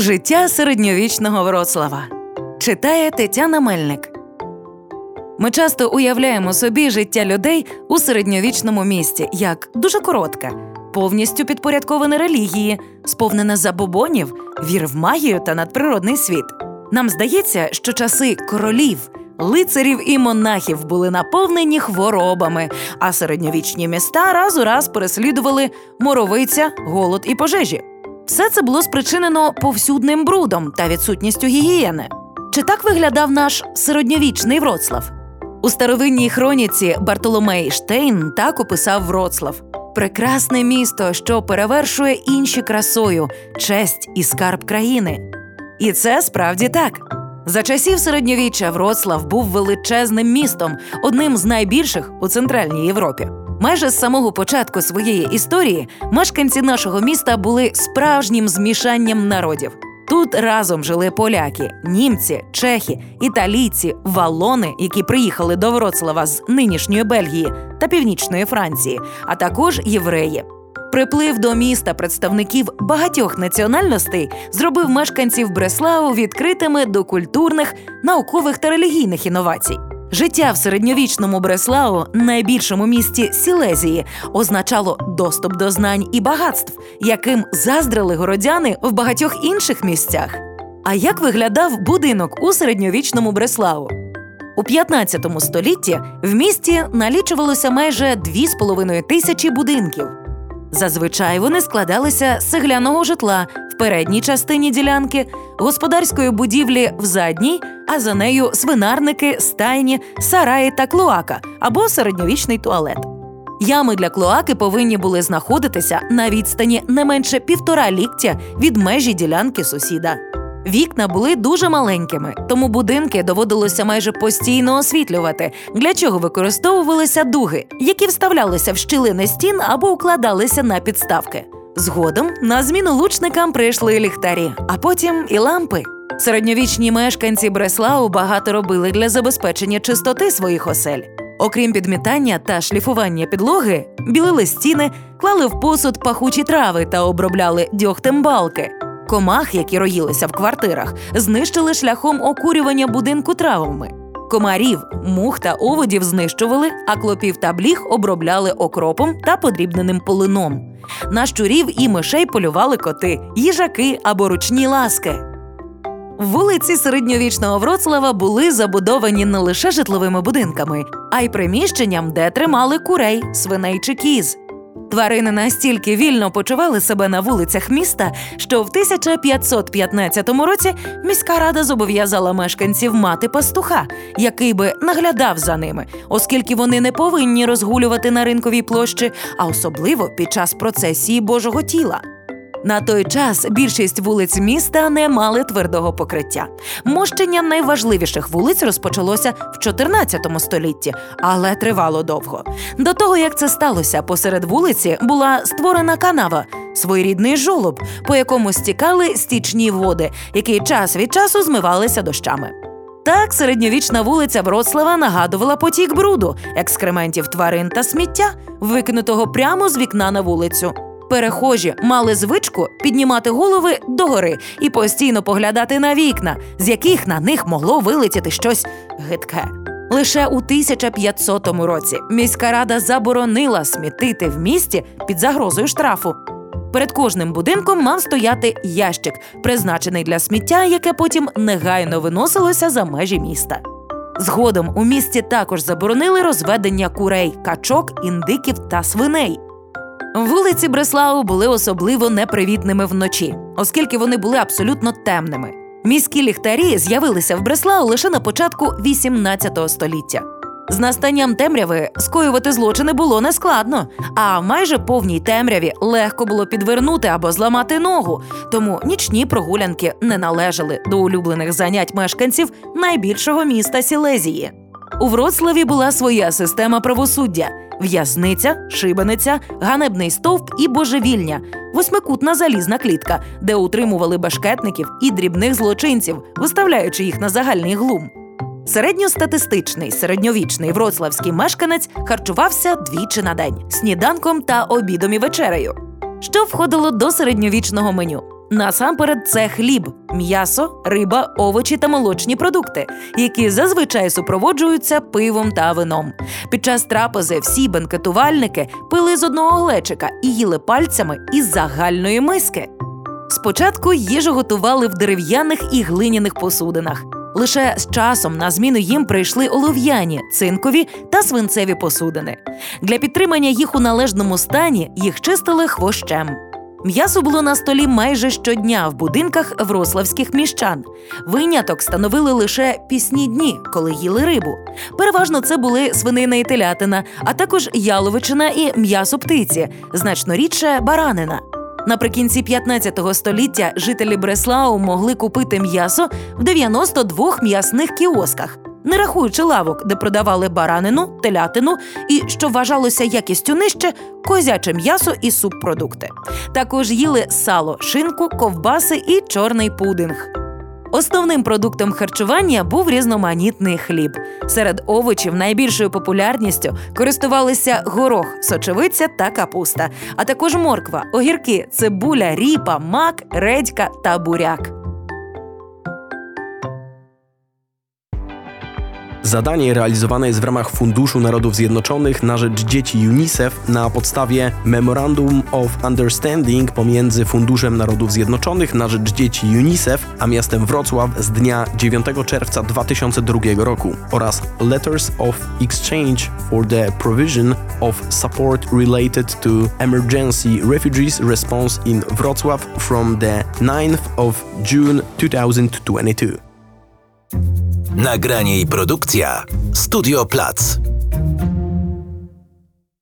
Життя середньовічного Вроцлава читає Тетяна Мельник. Ми часто уявляємо собі життя людей у середньовічному місті як дуже коротке, повністю підпорядковане релігії, сповнене забобонів, вір в магію та надприродний світ. Нам здається, що часи королів, лицарів і монахів були наповнені хворобами, а середньовічні міста раз у раз переслідували моровиця, голод і пожежі. Все це було спричинено повсюдним брудом та відсутністю гігієни. Чи так виглядав наш середньовічний Вроцлав? У старовинній хроніці Бартоломей Штейн так описав Вроцлав прекрасне місто, що перевершує інші красою, честь і скарб країни. І це справді так. За часів середньовіччя Вроцлав був величезним містом, одним з найбільших у Центральній Європі. Майже з самого початку своєї історії мешканці нашого міста були справжнім змішанням народів. Тут разом жили поляки, німці, чехи, італійці, валони, які приїхали до Вроцлава з нинішньої Бельгії та північної Франції, а також євреї. Приплив до міста представників багатьох національностей зробив мешканців Бреслау відкритими до культурних, наукових та релігійних інновацій. Життя в середньовічному Бреслау, найбільшому місті Сілезії, означало доступ до знань і багатств, яким заздрили городяни в багатьох інших місцях. А як виглядав будинок у середньовічному Бреслау? У 15 столітті в місті налічувалося майже 2,5 тисячі будинків. Зазвичай вони складалися з цегляного житла передній частині ділянки, господарської будівлі в задній, а за нею свинарники, стайні, сараї та клоака або середньовічний туалет. Ями для клоаки повинні були знаходитися на відстані не менше півтора ліктя від межі ділянки сусіда. Вікна були дуже маленькими, тому будинки доводилося майже постійно освітлювати, для чого використовувалися дуги, які вставлялися в щілини стін або укладалися на підставки. Згодом на зміну лучникам прийшли ліхтарі, а потім і лампи. Середньовічні мешканці Бреслау багато робили для забезпечення чистоти своїх осель. Окрім підмітання та шліфування підлоги, білили стіни, клали в посуд пахучі трави та обробляли дьогтем балки. Комах, які роїлися в квартирах, знищили шляхом окурювання будинку травами. Комарів, мух та оводів знищували, а клопів та бліг обробляли окропом та подрібненим полином. На щурів і мишей полювали коти, їжаки або ручні ласки. Вулиці середньовічного Вроцлава були забудовані не лише житловими будинками, а й приміщенням, де тримали курей, свиней чи кіз. Тварини настільки вільно почували себе на вулицях міста, що в 1515 році міська рада зобов'язала мешканців мати пастуха, який би наглядав за ними, оскільки вони не повинні розгулювати на ринковій площі, а особливо під час процесії Божого тіла. На той час більшість вулиць міста не мали твердого покриття. Мощення найважливіших вулиць розпочалося в 14 столітті, але тривало довго. До того як це сталося, посеред вулиці була створена канава, своєрідний жолоб, по якому стікали стічні води, які час від часу змивалися дощами. Так, середньовічна вулиця Вроцлава нагадувала потік бруду, екскрементів тварин та сміття, викинутого прямо з вікна на вулицю. Перехожі мали звичку піднімати голови догори і постійно поглядати на вікна, з яких на них могло вилетіти щось гидке. Лише у 1500 році міська рада заборонила смітити в місті під загрозою штрафу. Перед кожним будинком мав стояти ящик, призначений для сміття, яке потім негайно виносилося за межі міста. Згодом у місті також заборонили розведення курей, качок, індиків та свиней. Вулиці Бреслау були особливо непривітними вночі, оскільки вони були абсолютно темними. Міські ліхтарі з'явилися в Бреслау лише на початку 18 століття. З настанням темряви скоювати злочини було нескладно, а майже повній темряві легко було підвернути або зламати ногу, тому нічні прогулянки не належали до улюблених занять мешканців найбільшого міста Сілезії. У Вроцлаві була своя система правосуддя: в'язниця, шибениця, ганебний стовп і божевільня, восьмикутна залізна клітка, де утримували башкетників і дрібних злочинців, виставляючи їх на загальний глум. Середньостатистичний середньовічний вроцлавський мешканець харчувався двічі на день сніданком та обідом і вечерею. Що входило до середньовічного меню? Насамперед, це хліб, м'ясо, риба, овочі та молочні продукти, які зазвичай супроводжуються пивом та вином. Під час трапези всі бенкетувальники пили з одного глечика і їли пальцями із загальної миски. Спочатку їжу готували в дерев'яних і глиняних посудинах. Лише з часом на зміну їм прийшли олов'яні, цинкові та свинцеві посудини. Для підтримання їх у належному стані їх чистили хвощем. М'ясо було на столі майже щодня в будинках врославських міщан. Виняток становили лише пісні дні, коли їли рибу. Переважно це були свинина і телятина, а також яловичина і м'ясо птиці, значно рідше баранина. Наприкінці 15 століття жителі Бреслау могли купити м'ясо в 92 м'ясних кіосках, не рахуючи лавок, де продавали баранину, телятину і, що вважалося якістю нижче, козяче м'ясо і субпродукти. Також їли сало, шинку, ковбаси і чорний пудинг. Основним продуктом харчування був різноманітний хліб. Серед овочів найбільшою популярністю користувалися горох, сочевиця та капуста, а також морква, огірки, цибуля, ріпа, мак, редька та буряк. Zadanie realizowane jest w ramach Funduszu Narodów Zjednoczonych na rzecz dzieci UNICEF na podstawie Memorandum of Understanding pomiędzy Funduszem Narodów Zjednoczonych na rzecz dzieci UNICEF a miastem Wrocław z dnia 9 czerwca 2002 roku oraz Letters of Exchange for the Provision of Support Related to Emergency Refugees Response in Wrocław from the 9th of June 2022. Nagranie i produkcja Studio Plac.